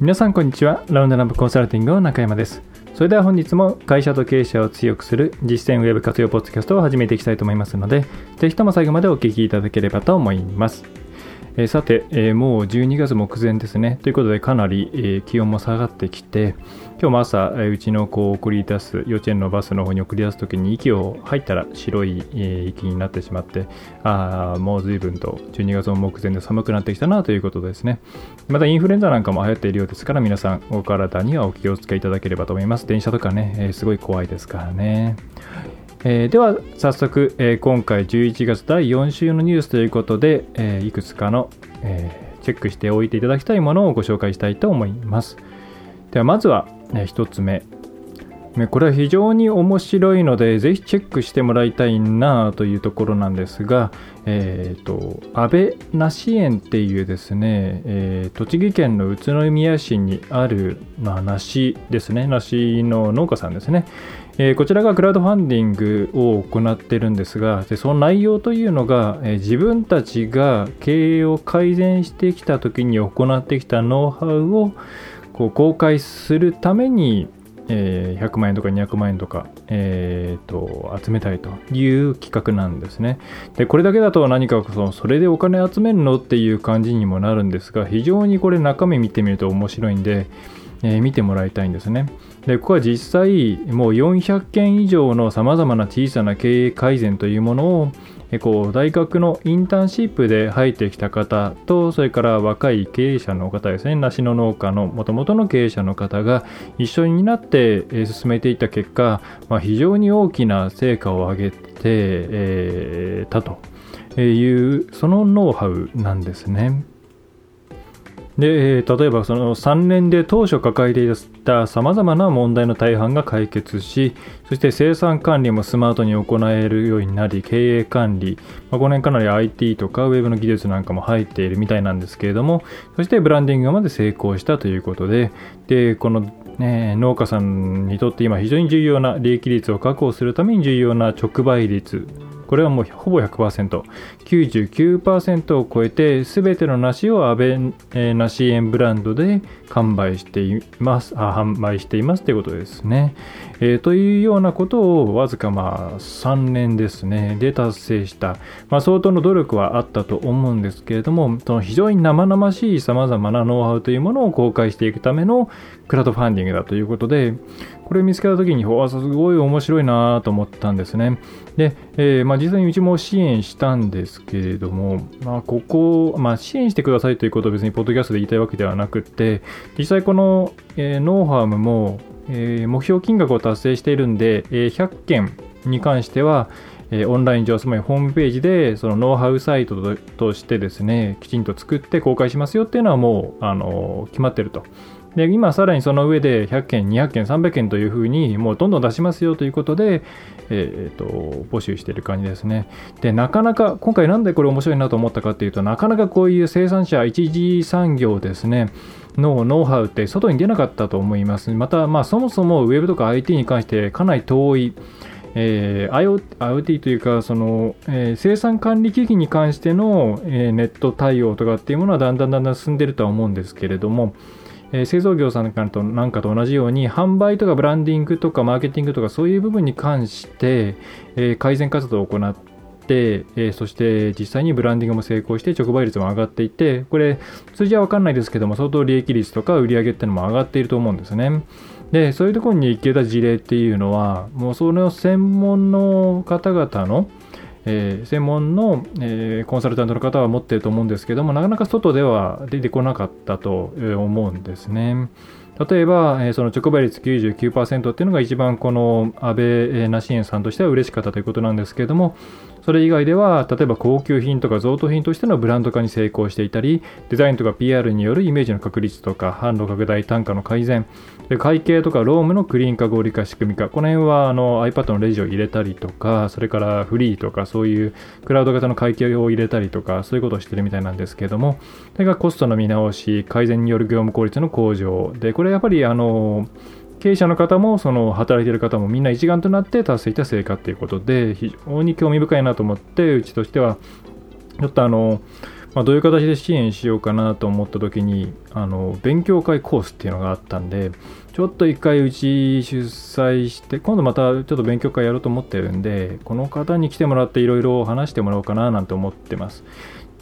皆さんこんにちは。ラウンドランプコンサルティングの中山です。それでは本日も会社と経営者を強くする実践ウェブ活用ポッドキャストを始めていきたいと思いますのでぜひとも最後までお聞きいただければと思います。えー、さて、えー、もう12月目前ですね。ということで、かなり、えー、気温も下がってきて、今日も朝、えうちの子を送り出す、幼稚園のバスの方に送り出すときに、息を入ったら白い、え息になってしまって、ああ、もう随分と12月も目前で寒くなってきたなということですね。またインフルエンザなんかも流行っているようですから、皆さん、お体にはお気をつけいただければと思います。電車とかね、えすごい怖いですからね。えー、では早速、えー、今回11月第4週のニュースということで、えー、いくつかの、えチェックしておいていただきたいものをご紹介したいと思います。ではまずは、ね、1つ目。これは非常に面白いのでぜひチェックしてもらいたいなというところなんですが、えーと、安倍梨園っていうですね、えー、栃木県の宇都宮市にある、まあ、梨ですね。梨の農家さんですね、えー、こちらがクラウドファンディングを行っているんですがでその内容というのが、えー、自分たちが経営を改善してきた時に行ってきたノウハウをこう公開するために、えー、100万円とか200万円とか、えーと、集めたいという企画なんですね。でこれだけだと何かそそれでお金集めるのっていう感じにもなるんですが非常にこれ中身見てみると面白いんで、えー、見てもらいたいんですね。でここは実際もう400件以上のさまざまな小さな経営改善というものをこう大学のインターンシップで入ってきた方とそれから若い経営者の方ですね梨の農家のもともとの経営者の方が一緒になって進めていった結果、まあ、非常に大きな成果を上げて、えー、たというそのノウハウなんですね。で、例えばその3年で当初抱えていたさまざまな問題の大半が解決し、そして生産管理もスマートに行えるようになり、経営管理、まあ、5年かなり IT とかウェブの技術なんかも入っているみたいなんですけれども、そしてブランディングまで成功したということで、で、このね、農家さんにとって今非常に重要な利益率を確保するために重要な直売率これはもうほぼ100%、99%を超えて、すべての梨を安倍、えー、梨園ブランドで完売しています、あ販売しています。ということですね。えー、というようなことをわずかまあ3年ですね、で達成した、まあ、相当の努力はあったと思うんですけれども、その非常に生々しいさまざまなノウハウというものを公開していくためのクラウドファンディングだということで、これ見つけた時に、すごい面白いなと思ったんですね。で、えー、まあ、実際にうちも支援したんですけれども、まあ、ここ、まあ、支援してくださいということを別にポッドキャストで言いたいわけではなくて、実際この、えー、ノウハウも、えー、目標金額を達成しているんで、え、100件に関しては、オンライン上、つまりホームページで、そのノウハウサイトとしてですね、きちんと作って公開しますよっていうのはもう、あの決まってると。で今さらにその上で100件200件300件というふうにもうどんどん出しますよということで、えーと、募集している感じですね。でなかなか今回なんでこれ面白いなと思ったかっていうとなかなかこういう生産者一次産業ですねのノウハウって外に出なかったと思います。またまあそもそもウェブとか IT に関してかなり遠いえー、IoT というかその、えー、生産管理機器に関しての、えー、ネット対応とかっていうものはだんだんだんだん進んでるとは思うんですけれども、えー、製造業さんとなんかと同じように販売とかブランディングとかマーケティングとかそういう部分に関して、えー、改善活動を行って、えー、そして実際にブランディングも成功して直売率も上がっていてこれ数字は分かんないですけども相当利益率とか売り上げっていうのも上がっていると思うんですね。でそういうところに行けた事例っていうのはもうその専門の方々のえー、専門の、えー、コンサルタントの方は持っていると思うんですけどもなかなか外では出てこなかったと思うんですね。例えば、えー、その直売率99%っていうのが一番この安倍梨園さんとしては嬉しかったということなんですけれどもそれ以外では例えば高級品とか贈答品としてのブランド化に成功していたりデザインとか PR によるイメージの確立とか販路拡大単価の改善会計とかロームのクリーン化合理化仕組み化この辺はあの iPad のレジを入れたりとかそれからフリーとかそういうクラウド型の会計を入れたりとかそういうことをしてるみたいなんですけれどもそれがコストの見直し改善による業務効率の向上でこれやっぱりあの経営者の方もその働いている方もみんな一丸となって達成した成果ということで非常に興味深いなと思ってうちとしてはちょっとあの、まあ、どういう形で支援しようかなと思った時にあの勉強会コースっていうのがあったんでちょっと一回うち主催して今度またちょっと勉強会やろうと思ってるんでこの方に来てもらっていろいろ話してもらおうかななんて思ってます。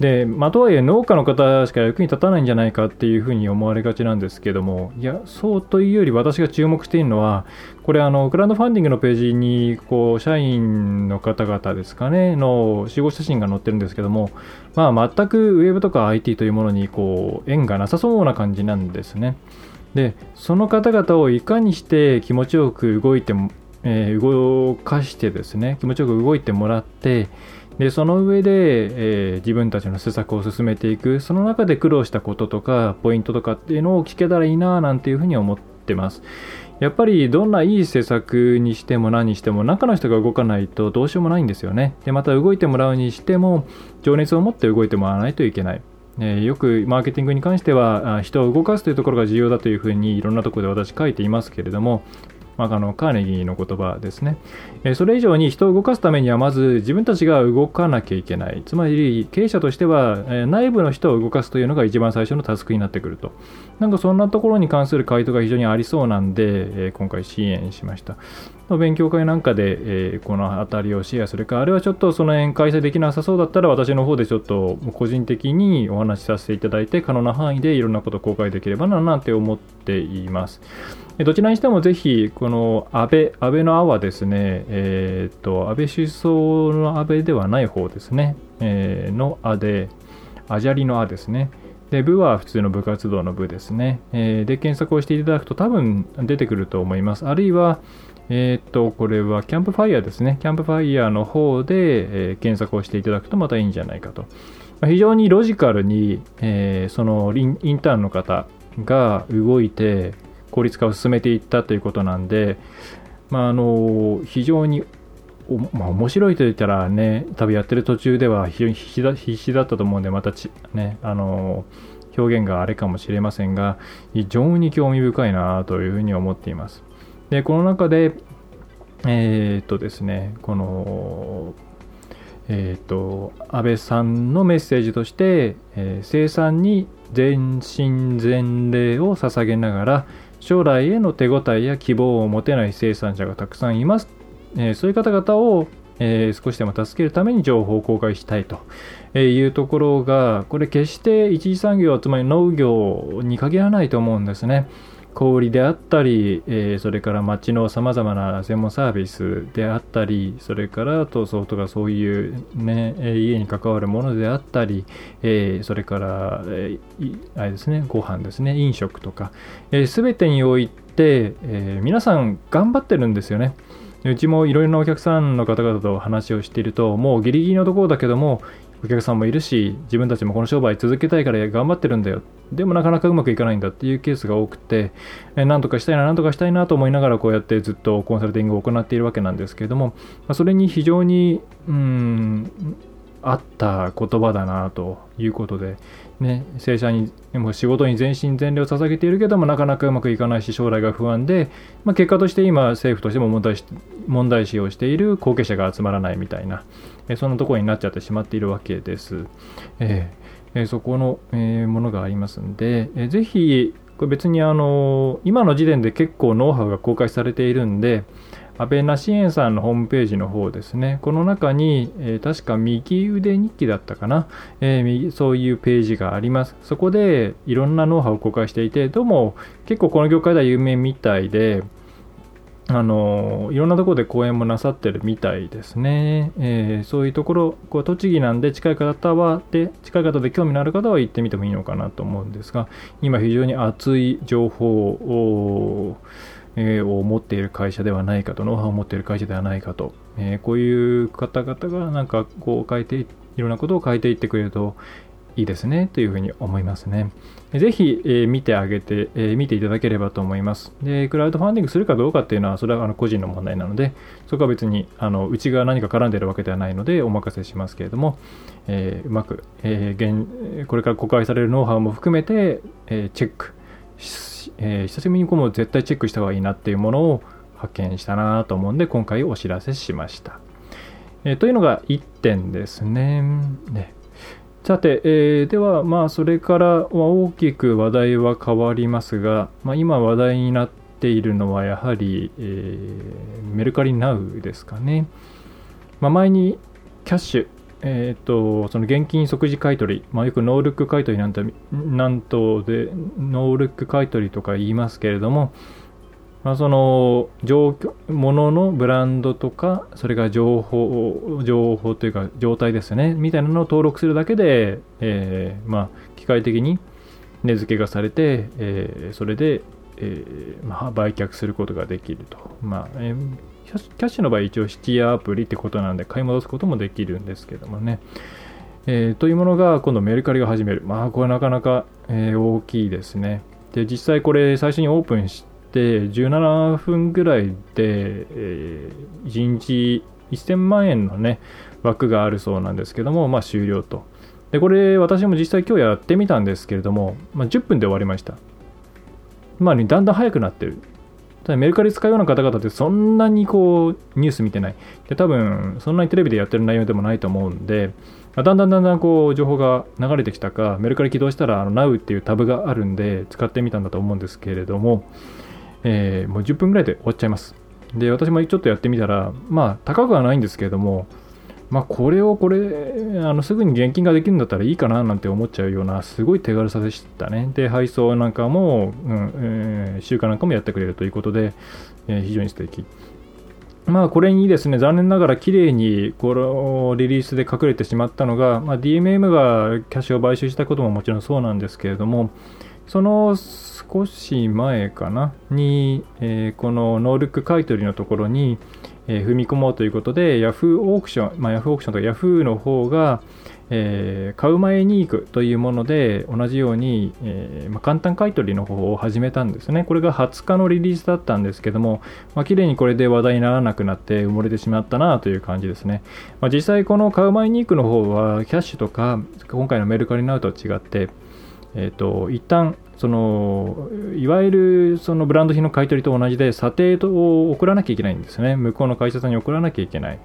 で、まあ、とはいえ農家の方しか役に立たないんじゃないかっていうふうに思われがちなんですけども、いや、そうというより私が注目しているのは、これ、あの、クラウドファンディングのページに、こう、社員の方々ですかね、の集合写真が載ってるんですけども、まあ、全くウェブとか IT というものに、こう、縁がなさそうな感じなんですね。で、その方々をいかにして気持ちよく動いても、えー、動かしてですね、気持ちよく動いてもらって、でその上で、えー、自分たちの施策を進めていく。その中で苦労したこととかポイントとかっていうのを聞けたらいいななんていうふうに思ってます。やっぱりどんないい施策にしても何にしても中の人が動かないとどうしようもないんですよね。でまた動いてもらうにしても情熱を持って動いてもらわないといけない。えよくマーケティングに関しては人を動かすというところが重要だというふうにいろんなところで私書いていますけれどもまあ、あのカーネギーの言葉ですね、えそれ以上に人を動かすためにはまず自分たちが動かなきゃいけない。つまり経営者としては、え内部の人を動かすというのが一番最初のタスクになってくると。なんかそんなところに関する回答が非常にありそうなんで、え今回支援しました勉強会なんかで、えこの辺りをシェアするかあるいはちょっとその辺開催できなさそうだったら私の方でちょっと個人的にお話しさせていただいて可能な範囲でいろんなことを公開できればななんて思っていますどちらにしてもぜひ、この安倍、安倍の阿はですね、えー、っと、安倍首相の安倍ではない方ですね、えー、の阿で、あじゃりのあですね。で、部は普通の部活動の部ですね。えー、で、検索をしていただくと多分出てくると思います。あるいは、えっ、と、これはキャンプファイヤーですね。キャンプファイヤーの方で、えー、検索をしていただくとまたいいんじゃないかと。非常にロジカルに、えー、そのインターンの方が動いて、効率化を進めていったということなんで、まあ、あの非常にまあ、面白いと言ったらね、多分やってる途中では非常に必死だ必死だったと思うんで、またち、ね、あの表現があれかもしれませんが、非常に興味深いなというふうに思っています。で、この中で、えー、っとですね、この、えー、っと、安倍さんのメッセージとして、えー、生産に全身全霊を捧げながら、将来への手応えや希望を持てない生産者がたくさんいます。えー、そういう方々を、えー、少しでも助けるために情報を公開したいというところが、これ決して一次産業、つまり農業に限らないと思うんですね。小売であったり、えー、それから町のさまざまな専門サービスであったり、それから塗装とかそういう、ね、家に関わるものであったり、えー、それから、えー、あれですね、ご飯ですね、飲食とか、えー、全てにおいて、え、皆さん頑張ってるんですよね。うちもいろいろなお客さんの方々と話をしていると、もうギリギリのところだけども、お客さんもいるし自分たちもこの商売続けたいから頑張ってるんだよ。でもなかなかうまくいかないんだっていうケースが多くて、なんとかしたいななんとかしたいなと思いながらこうやってずっとコンサルティングを行っているわけなんですけれども、それに非常にうん合った言葉だなということで、ね、正社にもう仕事に全身全霊を捧げているけどもなかなかうまくいかないし将来が不安で、まあ、結果として今政府としても問題し問題視をしている後継者が集まらないみたいな、えそんなところになっちゃってしまっているわけです。えー、そこの、えー、ものがありますんで、えー、ぜひこれ別にあの今の時点で結構ノウハウが公開されているんで、安倍梨園さんのホームページの方ですね、この中に、えー、確か右腕日記だったかな、えー、そういうページがあります。そこでいろんなノウハウを公開していて、どうも結構この業界では有名みたいで、あのいろんなところで講演もなさってるみたいですね。えー、そういうところ、こう栃木なんで近い方はで、近い方で興味のある方は行ってみてもいいのかなと思うんですが、今非常に熱い情報を、え、を持っている会社ではないかと、ノウハウを持っている会社ではないかとえー、こういう方々がなんかこう変えていろんなことを変えていってくれるといいですねというふうに思いますね。ぜひ、えー、見てあげて、えー、見ていただければと思います。で、クラウドファンディングするかどうかっていうのは、それはあの個人の問題なので、そこは別にあのうちが何か絡んでるわけではないので、お任せしますけれども、えー、うまく、え、現これから公開されるノウハウも含めて、え、チェック、えー、久しぶりにこう絶対チェックした方がいいなっていうものを発見したなと思うんで、今回お知らせしました。えー、というのが1点ですね。ねさて、えー、では、まあ、それからは大きく話題は変わりますが、まあ、今話題になっているのはやはり、えー、メルカリナウですかね。まあ、前にキャッシュ、えーと、その現金即時買い取り、まあ、よくノールック買い取りなんてなんとでノールック買い取りとか言いますけれども、まあ、その状況もののブランドとかそれから情報情報というか状態ですねみたいなのを登録するだけで、えー、まあ、機械的に値付けがされて、えー、それで、えー、まあ、売却することができると、まあえキャッシュの場合一応シティアプリってことなんで買い戻すこともできるんですけどもね、えというものが今度メルカリが始める。まあこれなかなか、え大きいですね。で実際これ最初にオープンしで17分ぐらいで、えー、1日1000万円のね枠があるそうなんですけども、まあ、終了と。でこれ私も実際今日やってみたんですけれども、まあ、10分で終わりました。まあ、ねだんだん早くなってる。ただメルカリ使うような方々ってそんなにこうニュース見てないで多分そんなにテレビでやってる内容でもないと思うんでだんだんだんだんこう情報が流れてきたかメルカリ起動したらあの Now っていうタブがあるんで使ってみたんだと思うんですけれどもえー、もう10分ぐらいで終わっちゃいます。で、私もちょっとやってみたら、まあ、高くはないんですけれども、まあ、これをこれ、あのすぐに現金ができるんだったらいいかななんて思っちゃうような、すごい手軽さでしたね。で、配送なんかも、うんえー、集荷なんかもやってくれるということで、えー、非常に素敵。まあ、これにですね、残念ながら綺麗にこのリリースで隠れてしまったのが、まあ、DMM がキャッシュを買収したことももちろんそうなんですけれども、その少し前かなに、えー、このノールック買取のところに、え、踏み込もうということで Yahoo オークション、まあ、Yahoo オークションとか Yahoo の方が、えー、買う前に行くというもので同じように、えーまあ、簡単買取の方法を始めたんですね。これが20日のリリースだったんですけども、まあ、綺麗にこれで話題にならなくなって埋もれてしまったなという感じですね。まあ、実際この買う前に行くの方はキャッシュとか今回のメルカリナウとは違って、えーと一旦そのいわゆるそのブランド品の買い取りと同じで査定を送らなきゃいけないんですね。向こうの会社さんに送らなきゃいけない、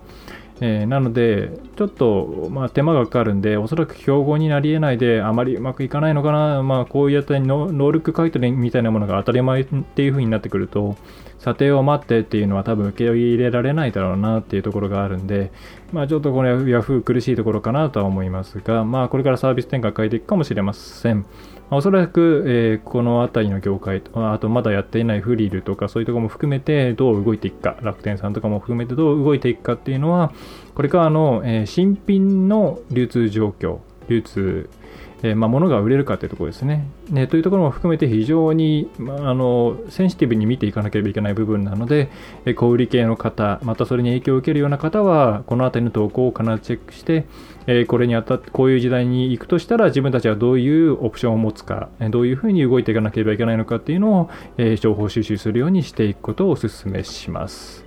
えー、なのでちょっと、まあ、手間がかかるんでおそらく標語になり得ないであまりうまくいかないのかな、まあ、こういうやつにノールック買い取りみたいなものが当たり前っていう風になってくると査定を待ってっていうのは多分受け入れられないだろうなっていうところがあるんで、まあ、ちょっとこれ Yahoo 苦しいところかなとは思いますが、まあ、これからサービス展開変えていくかもしれません。まおそらく、えー、この辺りの業界あとまだやっていないフリルとかそういうところも含めてどう動いていくか楽天さんとかも含めてどう動いていくかっていうのはこれからの、えー、新品の流通状況流通えまあ、物が売れるかというところですねね。というところも含めて非常に、まあ、あのセンシティブに見ていかなければいけない部分なので、え小売系の方、またそれに影響を受けるような方は、この辺りの投稿を必ずチェックして、えこれにあたって、こういう時代に行くとしたら、自分たちはどういうオプションを持つか、どういうふうに動いていかなければいけないのかっていうのを、え情報収集するようにしていくことをお勧めします。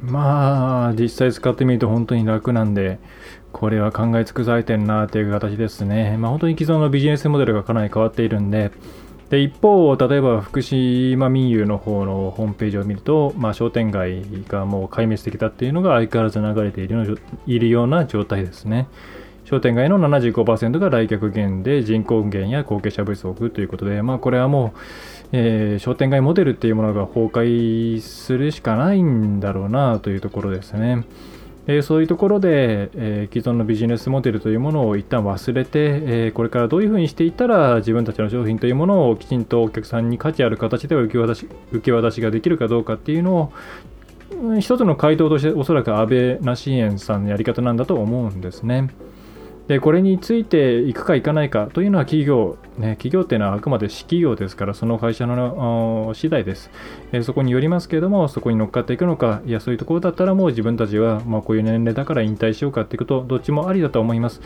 まあ、実際使ってみると本当に楽なんで、これは考え尽くされてるなという形ですね。まあ、本当に既存のビジネスモデルがかなり変わっているんで、で一方、例えば福島民友の方のホームページを見ると、まあ、商店街がもう壊滅的だっていうのが相変わらず流れているいるような状態ですね。商店街の75%が来客減で人口減や後継者不足ということで、まあ、これはもう、えー、商店街モデルっていうものが崩壊するしかないんだろうなというところですね。え、そういうところで、え、既存のビジネスモデルというものを一旦忘れて、え、これからどういうふうにしていったら自分たちの商品というものをきちんとお客さんに価値ある形で受け渡し受け渡しができるかどうかっていうのを一つの回答としておそらく安倍なし園さんのやり方なんだと思うんですね。でこれについていくかいかないかというのは企業ね、企業っていうのはあくまで私企業ですから、その会社の次第です、えー、そこによりますけれども、そこに乗っかっていくのか、いや、そういうところだったらもう自分たちは、まあ、こういう年齢だから引退しようかっていうと、どっちもありだと思います。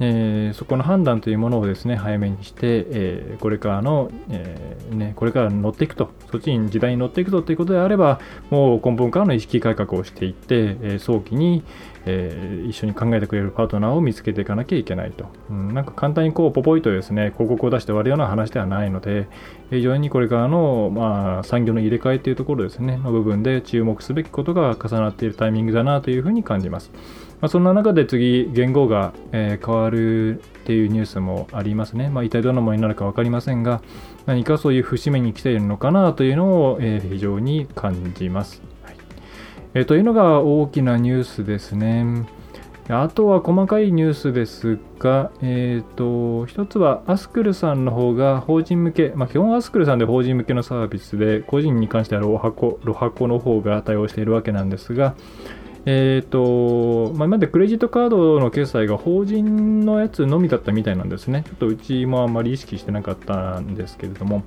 えー、そこの判断というものをですね、早めにして、えこれからの、えね、これから乗っていくと、そっちに時代に乗っていくとということであれば、もう根本からの意識改革をしていって、え早期に、え、一緒に考えてくれるパートナーを見つけていかなきゃいけないと。うん、なんか簡単にこうポポイとですね、広告を出して終わるような話ではないので、非常にこれからの、まあ、産業の入れ替えというところですね、の部分で注目すべきことが重なっているタイミングだなというふうに感じます。まあ、そんな中で次、言語が、え、変わるっていうニュースもありますね。まあ、一体どんなものになるか分かりませんが、何かそういう節目に来ているのかなというのを、え、非常に感じます。はいえというのが大きなニュースですね。あとは細かいニュースですが、えーと、一つはアスクルさんの方が法人向け、まあ、基本アスクルさんで法人向けのサービスで、個人に関してはロハコロハコの方が対応しているわけなんですが、えーとまあ、今までクレジットカードの決済が法人のやつのみだったみたいなんですね。ちょっとうちもあんまり意識してなかったんですけれども。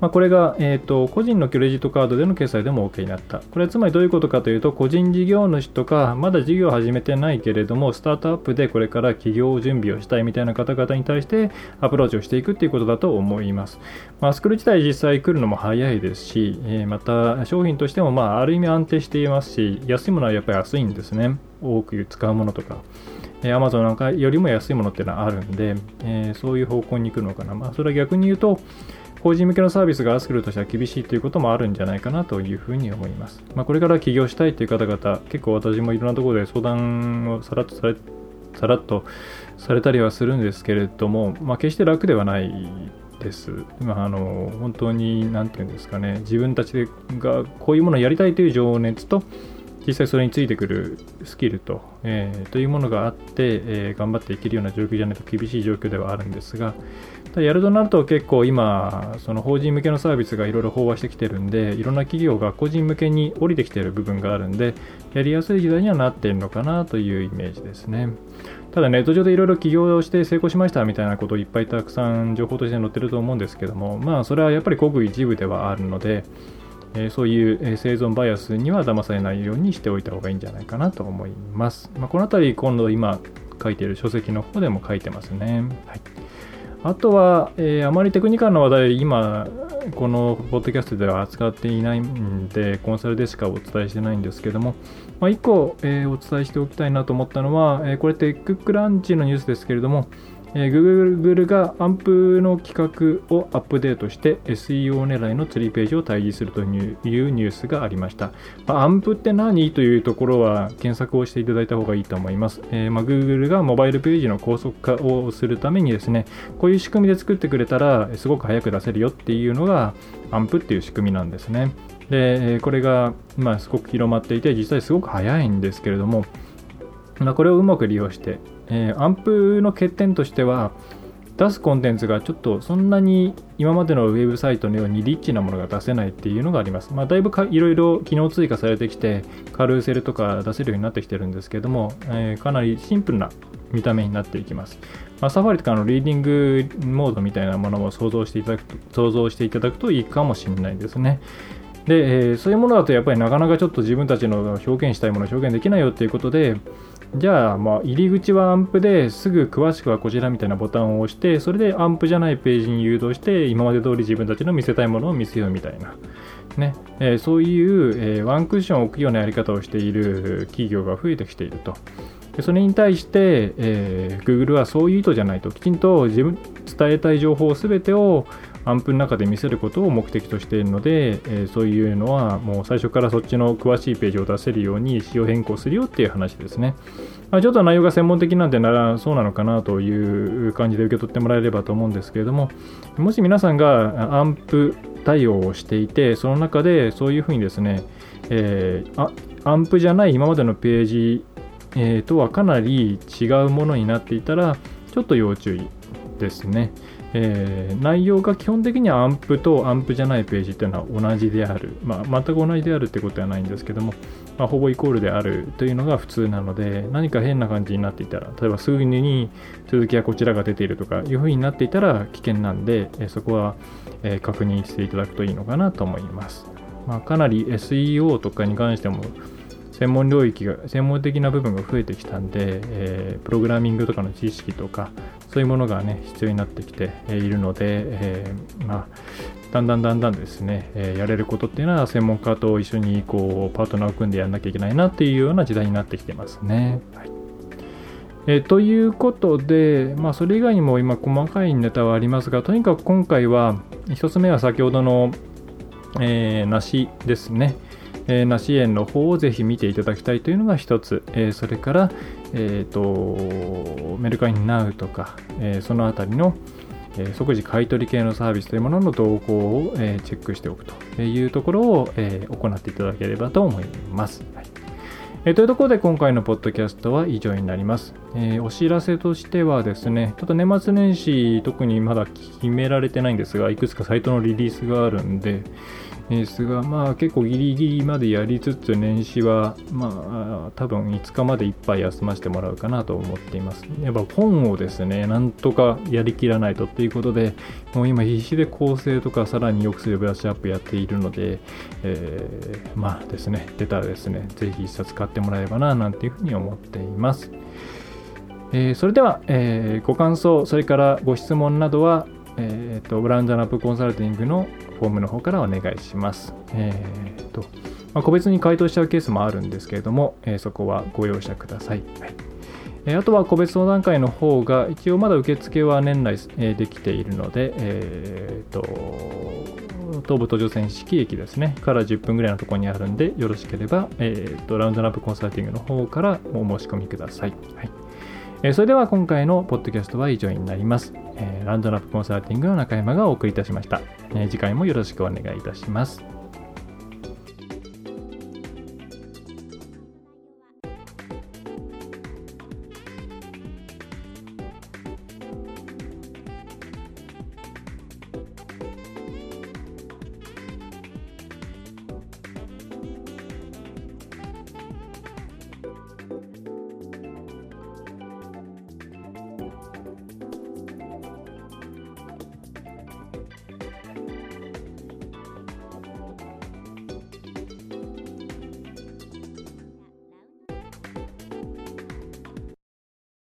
まあ、これが、えーと、個人のクレジットカードでの決済でも OK になった。これはつまりどういうことかというと、個人事業主とか、まだ事業を始めてないけれども、スタートアップでこれから起業準備をしたいみたいな方々に対してアプローチをしていくということだと思います。まあ、スクール自体実際来るのも早いですし、えー、また商品としてもまあある意味安定していますし、安いものはやっぱり安いんですね。多く使うものとか。アマゾンなんかよりも安いものっていうのはあるんで、えー、そういう方向に行くのかな。まあ、それは逆に言うと、法人向けのサービスがアスクルとしては厳しいということもあるんじゃないかなというふうに思います。まあ、これから起業したいという方々、結構私もいろんなところで相談をさらっとされさらっとされたりはするんですけれども、まあ、決して楽ではないです。まあ、あの本当に、何て言うんですかね、自分たちがこういうものをやりたいという情熱と、実際それについてくるスキルと,、えー、というものがあって、えー、頑張っていけるような状況じゃないと厳しい状況ではあるんですが、やるとなると結構今、その法人向けのサービスがいろいろ飽和してきてるんで、いろんな企業が個人向けに降りてきてる部分があるんで、やりやすい時代にはなっているのかなというイメージですね。ただネット上でいろいろ起業して成功しましたみたいなことをいっぱいたくさん情報として載ってると思うんですけども、まあそれはやっぱりごく一部ではあるので、えそういう生存バイアスには騙されないようにしておいた方がいいんじゃないかなと思います。まあ、この辺り今度今書いている書籍の方でも書いてますね。はいあとは、えー、あまりテクニカルな話題、今、このポッドキャストでは扱っていないんで、コンサルでしかお伝えしてないんですけども、まあ、1個、えー、お伝えしておきたいなと思ったのは、えー、これ、テッククランチのニュースですけれども、えー、Google がアンプの企画をアップデートして SEO 狙いの釣りページを退治するというニュースがありました。まあ、アンプって何というところは検索をしていただいた方がいいと思います。えー、まあ、Google がモバイルページの高速化をするためにですね、こういう仕組みで作ってくれたらすごく早く出せるよっていうのがアンプっていう仕組みなんですね。で、これが、ま、すごく広まっていて、実際すごく早いんですけれども、まあ、これをうまく利用して、えー、アンプの欠点としては出すコンテンツがちょっとそんなに今までのウェブサイトのようにリッチなものが出せないっていうのがあります。まあ、だいぶいろいろ機能追加されてきて、カルーセルとか出せるようになってきてるんですけども、えー、かなりシンプルな見た目になっていきます。まあ、サファリとかのリーディングモードみたいなものも想像していただくと想像していただくといいかもしれないですね。で、えー、そういうものだとやっぱりなかなかちょっと自分たちの表現したいものを表現できないよっていうことで、じゃあ、まあ、入り口はアンプですぐ詳しくはこちらみたいなボタンを押して、それでアンプじゃないページに誘導して、今まで通り自分たちの見せたいものを見せようみたいな。ねえ、そういう、え、ワンクッションを置くようなやり方をしている企業が増えてきていると。でそれに対して、えー、Google はそういう意図じゃないと、きちんと自分伝えたい情報すべてをアンプの中で見せることを目的としているので、えー、そういうのはもう最初からそっちの詳しいページを出せるように仕様変更するよっていう話ですね。まあ、ちょっと内容が専門的なんでならそうなのかなという感じで受け取ってもらえればと思うんですけれども、もし皆さんがアンプ対応をしていて、その中でそういうふうにですね、えー、アンプじゃない今までのページ、えー、とはかなり違うものになっていたら、ちょっと要注意ですね。えー、内容が基本的にはアンプとアンプじゃないページっていうのは同じである、まあ、全く同じであるってことはないんですけども、まあ、ほぼイコールであるというのが普通なので何か変な感じになっていたら例えばすぐに続きはこちらが出ているとかいうふうになっていたら危険なんで、え、そこは、え、確認していただくといいのかなと思います、まあ、かなり SEO とかに関しても専門領域が専門的な部分が増えてきたんで、えー、プログラミングとかの知識とかそういうものがね必要になってきているので、えー、まあ、だんだんだんだんですね、えー、やれることっていうのは専門家と一緒にこうパートナーを組んでやんなきゃいけないなっていうような時代になってきてますね。はいえ、ということで、まあ、それ以外にも今細かいネタはありますが、とにかく今回は1つ目は先ほどの、えー、梨ですね。えー、梨園の方をぜひ見ていただきたいというのが一つ、え、それから、えーと、メルカリナウとか、え、そのあたりの、え、即時買取系のサービスというものの動向を、え、チェックしておくというところを、え、行っていただければと思います。はい。えー、というところで今回のポッドキャストは以上になります、えー、お知らせとしてはですね、ちょっと年末年始特にまだ決められてないんですが、いくつかサイトのリリースがあるんで、ですが、まあ結構ギリギリまでやりつつ、年始は、まあ多分5日までいっぱい休ませてもらうかなと思っています。やっぱ本をですね、なんとかやりきらないとっていうことで、もう今必死で構成とかさらによくするブラッシュアップやっているので、えー、まあですね、出たらですね、ぜひ一冊買ってもらえればな、なんていうふうに思っています。えー、それでは、えー、ご感想、それからご質問などは、えーと、ブラウンドナップコンサルティングのフォームの方からお願いします。えーとまあ、個別に回答しちゃうケースもあるんですけれども、えー、そこはご容赦ください。はいえー、あとは個別相談会の方が一応まだ受付は年内、えー、できているので、えーと、東武東上線式駅ですね、から10分ぐらいのところにあるんで、よろしければ、えーと、ラウンドナップコンサルティングの方からお申し込みください。はいえそれでは今回のポッドキャストは以上になります。えー、ランドナップコンサルティングの中山がお送りいたしました。えー、次回もよろしくお願いいたします。